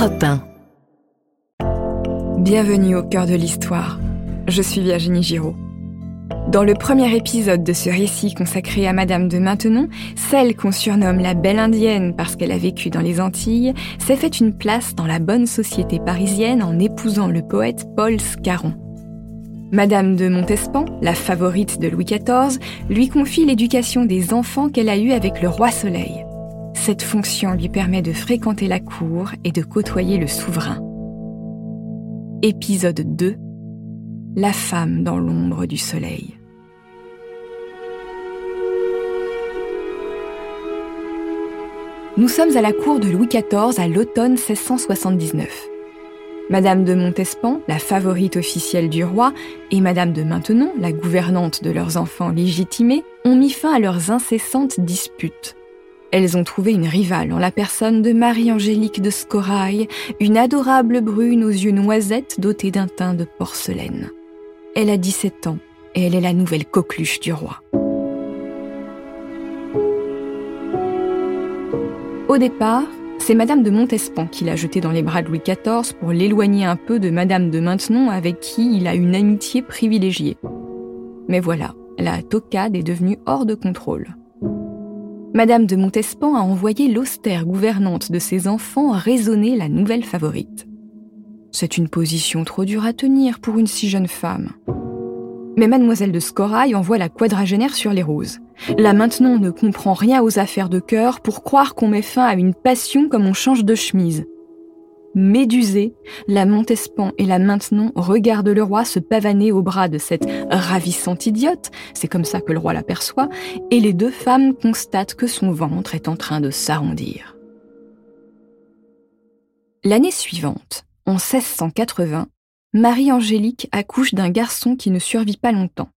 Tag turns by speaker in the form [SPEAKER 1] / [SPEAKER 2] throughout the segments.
[SPEAKER 1] Europe 1.
[SPEAKER 2] Bienvenue au cœur de l'histoire. Je suis Virginie Giraud. Dans le premier épisode de ce récit consacré à Madame de Maintenon, celle qu'on surnomme la Belle Indienne parce qu'elle a vécu dans les Antilles, s'est fait une place dans la bonne société parisienne en épousant le poète Paul Scarron. Madame de Montespan, la favorite de Louis XIV, lui confie l'éducation des enfants qu'elle a eue avec le roi Soleil. Cette fonction lui permet de fréquenter la cour et de côtoyer le souverain. Épisode 2 La femme dans l'ombre du soleil. Nous sommes à la cour de Louis XIV à l'automne 1679. Madame de Montespan, la favorite officielle du roi, et Madame de Maintenon, la gouvernante de leurs enfants légitimés, ont mis fin à leurs incessantes disputes. Elles ont trouvé une rivale en la personne de Marie-Angélique de Scorail, une adorable brune aux yeux noisettes dotée d'un teint de porcelaine. Elle a 17 ans et elle est la nouvelle coqueluche du roi. Au départ, c'est Madame de Montespan qui l'a jeté dans les bras de Louis XIV pour l'éloigner un peu de Madame de Maintenon avec qui il a une amitié privilégiée. Mais voilà, la tocade est devenue hors de contrôle. Madame de Montespan a envoyé l'austère gouvernante de ses enfants raisonner la nouvelle favorite. C'est une position trop dure à tenir pour une si jeune femme. Mais mademoiselle de Scorail envoie la quadragénaire sur les roses. Là maintenant ne comprend rien aux affaires de cœur pour croire qu'on met fin à une passion comme on change de chemise. Médusée, la Montespan et la Maintenon regardent le roi se pavaner au bras de cette ravissante idiote, c'est comme ça que le roi l'aperçoit, et les deux femmes constatent que son ventre est en train de s'arrondir. L'année suivante, en 1680, Marie-Angélique accouche d'un garçon qui ne survit pas longtemps.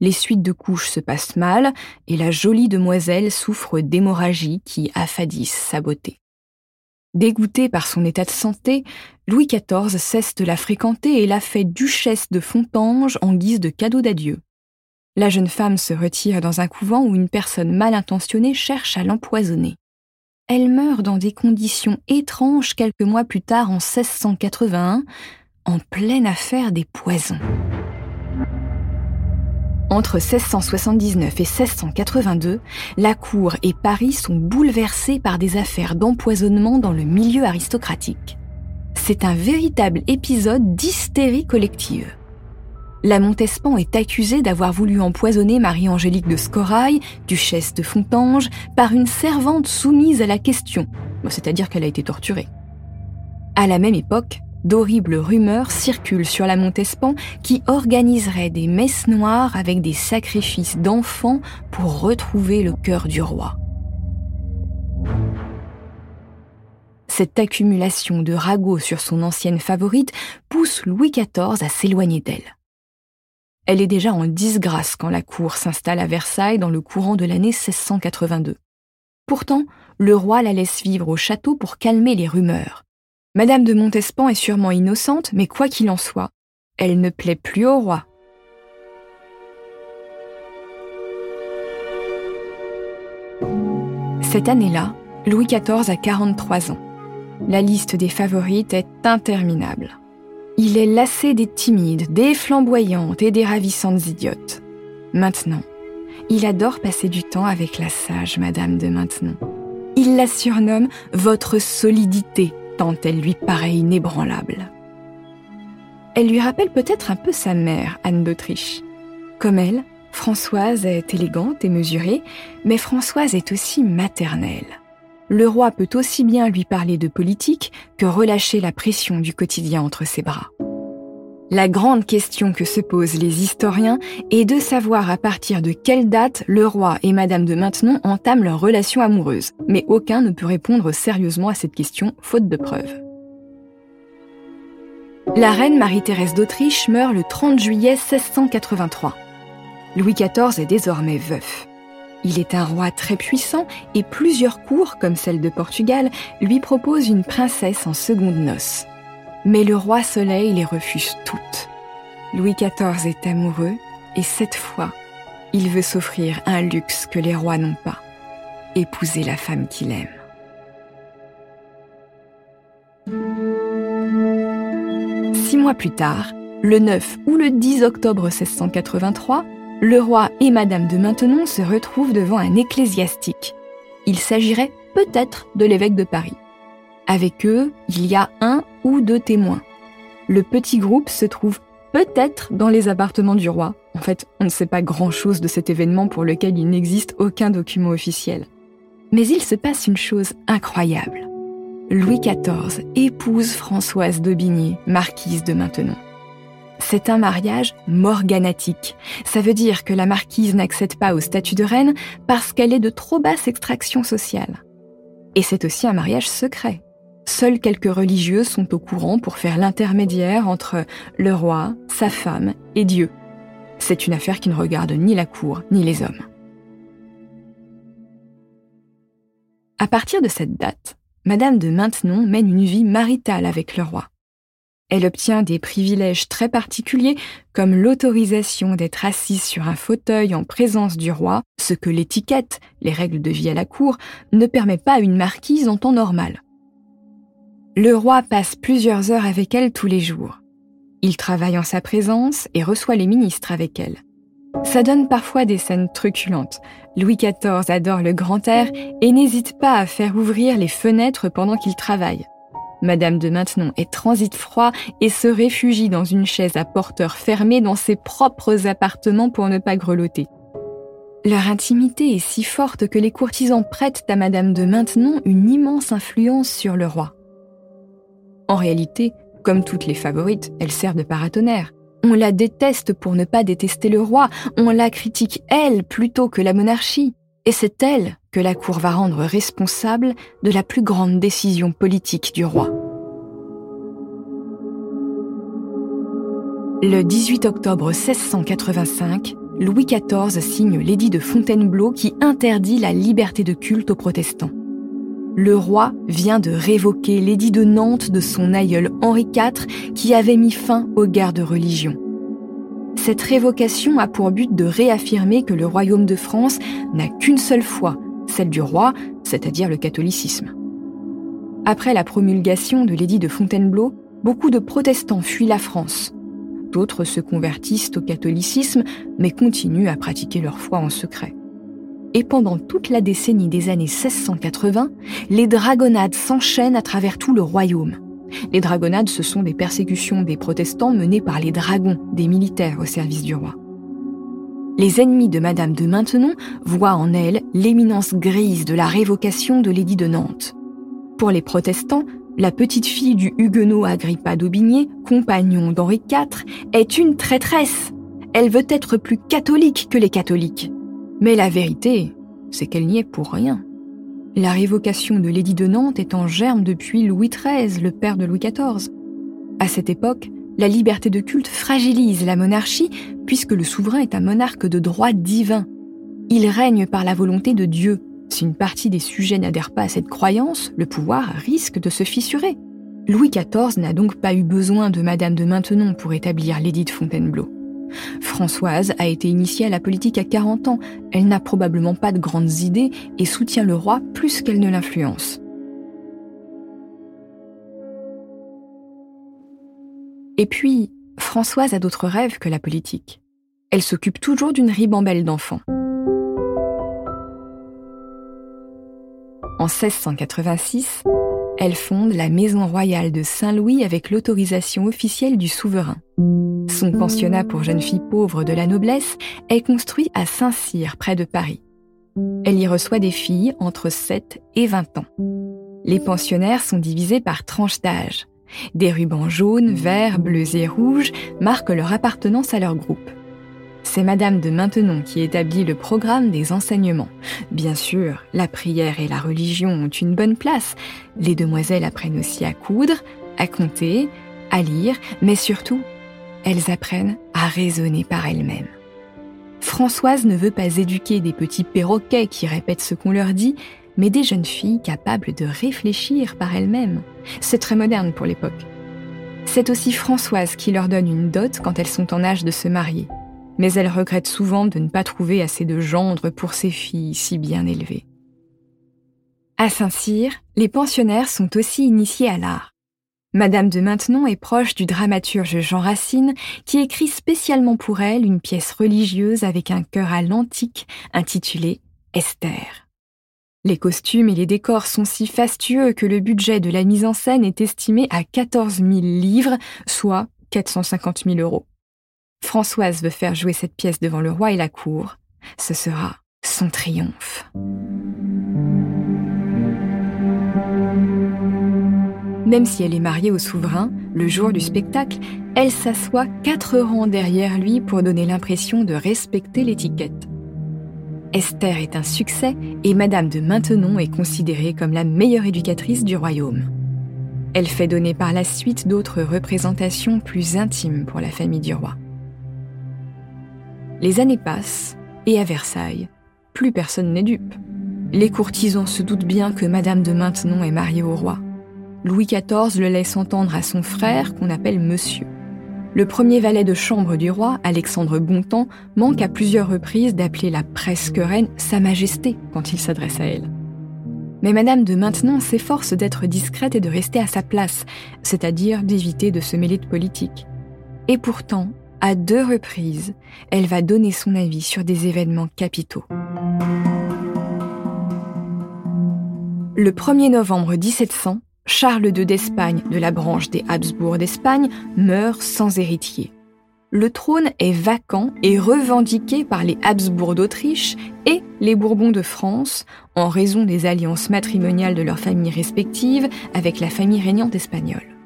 [SPEAKER 2] Les suites de couches se passent mal et la jolie demoiselle souffre d'hémorragie qui affadissent sa beauté. Dégoûté par son état de santé, Louis XIV cesse de la fréquenter et la fait duchesse de Fontange en guise de cadeau d'adieu. La jeune femme se retire dans un couvent où une personne mal intentionnée cherche à l'empoisonner. Elle meurt dans des conditions étranges quelques mois plus tard en 1681, en pleine affaire des poisons. Entre 1679 et 1682, la cour et Paris sont bouleversés par des affaires d'empoisonnement dans le milieu aristocratique. C'est un véritable épisode d'hystérie collective. La Montespan est accusée d'avoir voulu empoisonner Marie-Angélique de Scorail, duchesse de Fontange, par une servante soumise à la question, c'est-à-dire qu'elle a été torturée. À la même époque, d'horribles rumeurs circulent sur la Montespan qui organiserait des messes noires avec des sacrifices d'enfants pour retrouver le cœur du roi. Cette accumulation de ragots sur son ancienne favorite pousse Louis XIV à s'éloigner d'elle. Elle est déjà en disgrâce quand la cour s'installe à Versailles dans le courant de l'année 1682. Pourtant, le roi la laisse vivre au château pour calmer les rumeurs. Madame de Montespan est sûrement innocente, mais quoi qu'il en soit, elle ne plaît plus au roi. Cette année-là, Louis XIV a 43 ans. La liste des favorites est interminable. Il est lassé des timides, des flamboyantes et des ravissantes idiotes. Maintenant, il adore passer du temps avec la sage Madame de Maintenon. Il la surnomme votre solidité elle lui paraît inébranlable. Elle lui rappelle peut-être un peu sa mère, Anne d'Autriche. Comme elle, Françoise est élégante et mesurée, mais Françoise est aussi maternelle. Le roi peut aussi bien lui parler de politique que relâcher la pression du quotidien entre ses bras. La grande question que se posent les historiens est de savoir à partir de quelle date le roi et Madame de Maintenon entament leur relation amoureuse, mais aucun ne peut répondre sérieusement à cette question, faute de preuves. La reine Marie-Thérèse d'Autriche meurt le 30 juillet 1683. Louis XIV est désormais veuf. Il est un roi très puissant et plusieurs cours, comme celle de Portugal, lui proposent une princesse en seconde noces. Mais le roi Soleil les refuse toutes. Louis XIV est amoureux et cette fois, il veut s'offrir un luxe que les rois n'ont pas, épouser la femme qu'il aime. Six mois plus tard, le 9 ou le 10 octobre 1683, le roi et Madame de Maintenon se retrouvent devant un ecclésiastique. Il s'agirait peut-être de l'évêque de Paris. Avec eux, il y a un ou deux témoins. Le petit groupe se trouve peut-être dans les appartements du roi. En fait, on ne sait pas grand-chose de cet événement pour lequel il n'existe aucun document officiel. Mais il se passe une chose incroyable. Louis XIV épouse Françoise d'Aubigny, marquise de Maintenon. C'est un mariage morganatique. Ça veut dire que la marquise n'accède pas au statut de reine parce qu'elle est de trop basse extraction sociale. Et c'est aussi un mariage secret. Seuls quelques religieux sont au courant pour faire l'intermédiaire entre le roi, sa femme et Dieu. C'est une affaire qui ne regarde ni la cour ni les hommes. À partir de cette date, Madame de Maintenon mène une vie maritale avec le roi. Elle obtient des privilèges très particuliers comme l'autorisation d'être assise sur un fauteuil en présence du roi, ce que l'étiquette, les règles de vie à la cour, ne permet pas à une marquise en temps normal. Le roi passe plusieurs heures avec elle tous les jours. Il travaille en sa présence et reçoit les ministres avec elle. Ça donne parfois des scènes truculentes. Louis XIV adore le grand air et n'hésite pas à faire ouvrir les fenêtres pendant qu'il travaille. Madame de Maintenon est transit froid et se réfugie dans une chaise à porteur fermé dans ses propres appartements pour ne pas grelotter. Leur intimité est si forte que les courtisans prêtent à Madame de Maintenon une immense influence sur le roi. En réalité, comme toutes les favorites, elle sert de paratonnerre. On la déteste pour ne pas détester le roi, on la critique elle plutôt que la monarchie. Et c'est elle que la Cour va rendre responsable de la plus grande décision politique du roi. Le 18 octobre 1685, Louis XIV signe l'édit de Fontainebleau qui interdit la liberté de culte aux protestants le roi vient de révoquer l'édit de Nantes de son aïeul Henri IV qui avait mis fin aux guerres de religion. Cette révocation a pour but de réaffirmer que le royaume de France n'a qu'une seule foi, celle du roi, c'est-à-dire le catholicisme. Après la promulgation de l'édit de Fontainebleau, beaucoup de protestants fuient la France. D'autres se convertissent au catholicisme, mais continuent à pratiquer leur foi en secret. Et pendant toute la décennie des années 1680, les dragonnades s'enchaînent à travers tout le royaume. Les dragonnades, ce sont des persécutions des protestants menées par les dragons, des militaires au service du roi. Les ennemis de Madame de Maintenon voient en elle l'éminence grise de la révocation de l'édit de Nantes. Pour les protestants, la petite fille du huguenot Agrippa d'Aubigné, compagnon d'Henri IV, est une traîtresse. Elle veut être plus catholique que les catholiques. Mais la vérité, c'est qu'elle n'y est pour rien. La révocation de l'édit de Nantes est en germe depuis Louis XIII, le père de Louis XIV. À cette époque, la liberté de culte fragilise la monarchie puisque le souverain est un monarque de droit divin. Il règne par la volonté de Dieu. Si une partie des sujets n'adhère pas à cette croyance, le pouvoir risque de se fissurer. Louis XIV n'a donc pas eu besoin de Madame de Maintenon pour établir l'édit de Fontainebleau. Françoise a été initiée à la politique à 40 ans. Elle n'a probablement pas de grandes idées et soutient le roi plus qu'elle ne l'influence. Et puis, Françoise a d'autres rêves que la politique. Elle s'occupe toujours d'une ribambelle d'enfants. En 1686, elle fonde la Maison royale de Saint-Louis avec l'autorisation officielle du souverain. Son pensionnat pour jeunes filles pauvres de la noblesse est construit à Saint-Cyr, près de Paris. Elle y reçoit des filles entre 7 et 20 ans. Les pensionnaires sont divisés par tranches d'âge. Des rubans jaunes, verts, bleus et rouges marquent leur appartenance à leur groupe. C'est Madame de Maintenon qui établit le programme des enseignements. Bien sûr, la prière et la religion ont une bonne place. Les demoiselles apprennent aussi à coudre, à compter, à lire, mais surtout, elles apprennent à raisonner par elles-mêmes. Françoise ne veut pas éduquer des petits perroquets qui répètent ce qu'on leur dit, mais des jeunes filles capables de réfléchir par elles-mêmes. C'est très moderne pour l'époque. C'est aussi Françoise qui leur donne une dot quand elles sont en âge de se marier mais elle regrette souvent de ne pas trouver assez de gendres pour ses filles si bien élevées. À Saint-Cyr, les pensionnaires sont aussi initiés à l'art. Madame de Maintenon est proche du dramaturge Jean Racine, qui écrit spécialement pour elle une pièce religieuse avec un chœur à l'antique intitulée Esther. Les costumes et les décors sont si fastueux que le budget de la mise en scène est estimé à 14 000 livres, soit 450 000 euros. Françoise veut faire jouer cette pièce devant le roi et la cour. Ce sera son triomphe. Même si elle est mariée au souverain, le jour du spectacle, elle s'assoit quatre rangs derrière lui pour donner l'impression de respecter l'étiquette. Esther est un succès et Madame de Maintenon est considérée comme la meilleure éducatrice du royaume. Elle fait donner par la suite d'autres représentations plus intimes pour la famille du roi. Les années passent et à Versailles, plus personne n'est dupe. Les courtisans se doutent bien que Madame de Maintenon est mariée au roi. Louis XIV le laisse entendre à son frère qu'on appelle Monsieur. Le premier valet de chambre du roi, Alexandre Bontemps, manque à plusieurs reprises d'appeler la presque reine Sa Majesté quand il s'adresse à elle. Mais Madame de Maintenon s'efforce d'être discrète et de rester à sa place, c'est-à-dire d'éviter de se mêler de politique. Et pourtant, à deux reprises, elle va donner son avis sur des événements capitaux. Le 1er novembre 1700, Charles II d'Espagne, de la branche des Habsbourg d'Espagne, meurt sans héritier. Le trône est vacant et revendiqué par les Habsbourg d'Autriche et les Bourbons de France en raison des alliances matrimoniales de leurs familles respectives avec la famille régnante espagnole.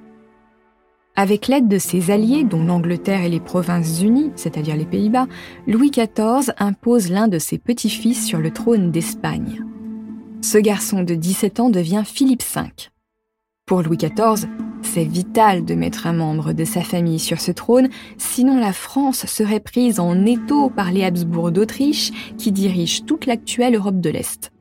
[SPEAKER 2] Avec l'aide de ses alliés, dont l'Angleterre et les Provinces-Unies, c'est-à-dire les Pays-Bas, Louis XIV impose l'un de ses petits-fils sur le trône d'Espagne. Ce garçon de 17 ans devient Philippe V. Pour Louis XIV, c'est vital de mettre un membre de sa famille sur ce trône, sinon la France serait prise en étau par les Habsbourg d'Autriche qui dirigent toute l'actuelle Europe de l'Est.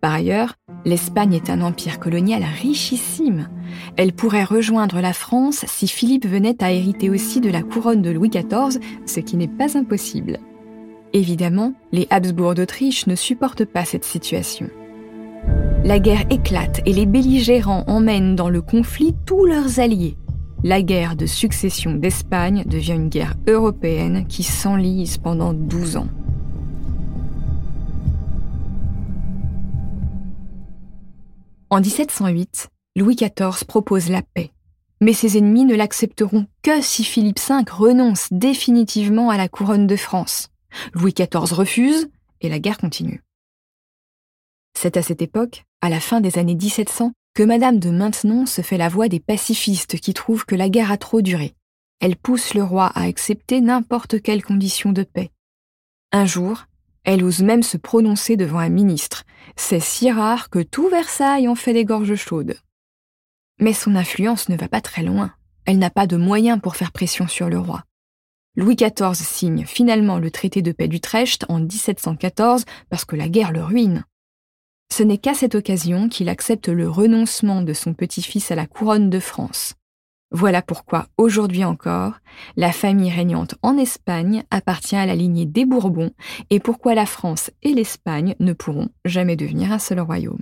[SPEAKER 2] Par ailleurs, l'Espagne est un empire colonial richissime. Elle pourrait rejoindre la France si Philippe venait à hériter aussi de la couronne de Louis XIV, ce qui n'est pas impossible. Évidemment, les Habsbourg d'Autriche ne supportent pas cette situation. La guerre éclate et les belligérants emmènent dans le conflit tous leurs alliés. La guerre de succession d'Espagne devient une guerre européenne qui s'enlise pendant 12 ans. En 1708, Louis XIV propose la paix. Mais ses ennemis ne l'accepteront que si Philippe V renonce définitivement à la couronne de France. Louis XIV refuse et la guerre continue. C'est à cette époque, à la fin des années 1700, que Madame de Maintenon se fait la voix des pacifistes qui trouvent que la guerre a trop duré. Elle pousse le roi à accepter n'importe quelle condition de paix. Un jour, elle ose même se prononcer devant un ministre. C'est si rare que tout Versailles en fait des gorges chaudes. Mais son influence ne va pas très loin. Elle n'a pas de moyens pour faire pression sur le roi. Louis XIV signe finalement le traité de paix d'Utrecht en 1714 parce que la guerre le ruine. Ce n'est qu'à cette occasion qu'il accepte le renoncement de son petit-fils à la couronne de France. Voilà pourquoi, aujourd'hui encore, la famille régnante en Espagne appartient à la lignée des Bourbons et pourquoi la France et l'Espagne ne pourront jamais devenir un seul royaume.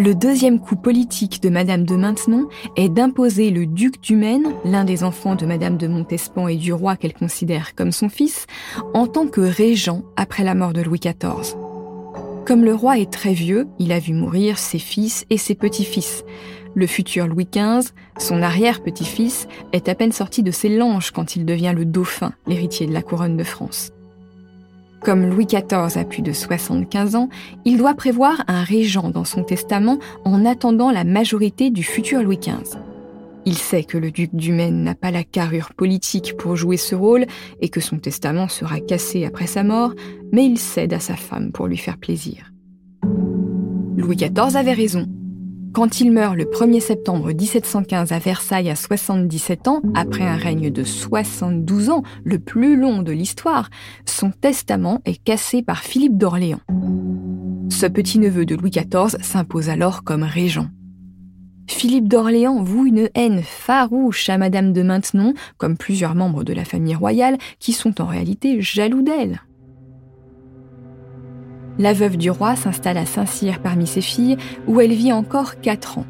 [SPEAKER 2] Le deuxième coup politique de Madame de Maintenon est d'imposer le duc du Maine, l'un des enfants de Madame de Montespan et du roi qu'elle considère comme son fils, en tant que régent après la mort de Louis XIV. Comme le roi est très vieux, il a vu mourir ses fils et ses petits-fils. Le futur Louis XV, son arrière-petit-fils, est à peine sorti de ses langes quand il devient le dauphin, l'héritier de la couronne de France. Comme Louis XIV a plus de 75 ans, il doit prévoir un régent dans son testament en attendant la majorité du futur Louis XV. Il sait que le duc du Maine n'a pas la carrure politique pour jouer ce rôle et que son testament sera cassé après sa mort, mais il cède à sa femme pour lui faire plaisir. Louis XIV avait raison. Quand il meurt le 1er septembre 1715 à Versailles à 77 ans, après un règne de 72 ans, le plus long de l'histoire, son testament est cassé par Philippe d'Orléans. Ce petit-neveu de Louis XIV s'impose alors comme régent. Philippe d'Orléans voue une haine farouche à Madame de Maintenon, comme plusieurs membres de la famille royale, qui sont en réalité jaloux d'elle. La veuve du roi s'installe à Saint-Cyr parmi ses filles, où elle vit encore quatre ans.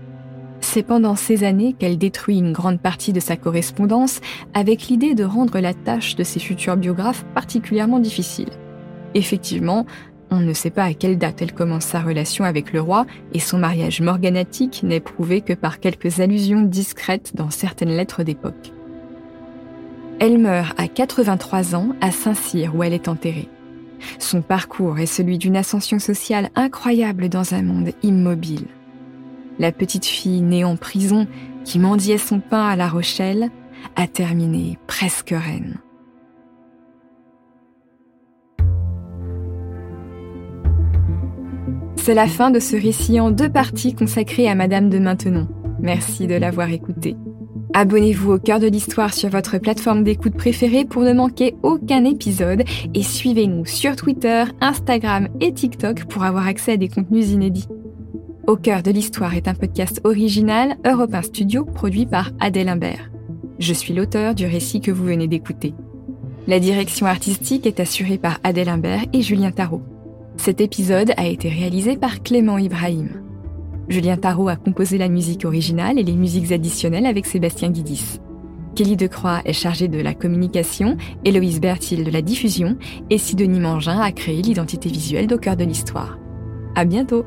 [SPEAKER 2] C'est pendant ces années qu'elle détruit une grande partie de sa correspondance avec l'idée de rendre la tâche de ses futurs biographes particulièrement difficile. Effectivement, on ne sait pas à quelle date elle commence sa relation avec le roi et son mariage morganatique n'est prouvé que par quelques allusions discrètes dans certaines lettres d'époque. Elle meurt à 83 ans à Saint-Cyr où elle est enterrée. Son parcours est celui d'une ascension sociale incroyable dans un monde immobile. La petite fille née en prison qui mendiait son pain à La Rochelle a terminé presque reine. C'est la fin de ce récit en deux parties consacré à Madame de Maintenon. Merci de l'avoir écouté. Abonnez-vous au cœur de l'histoire sur votre plateforme d'écoute préférée pour ne manquer aucun épisode et suivez-nous sur Twitter, Instagram et TikTok pour avoir accès à des contenus inédits. Au cœur de l'histoire est un podcast original Europe 1 Studio produit par Adèle Imbert. Je suis l'auteur du récit que vous venez d'écouter. La direction artistique est assurée par Adèle Imbert et Julien Tarot. Cet épisode a été réalisé par Clément Ibrahim. Julien Tarot a composé la musique originale et les musiques additionnelles avec Sébastien Guidis. Kelly Decroix est chargée de la communication, Héloïse Bertil de la diffusion et Sidonie Mangin a créé l'identité visuelle d'au cœur de l'histoire. À bientôt!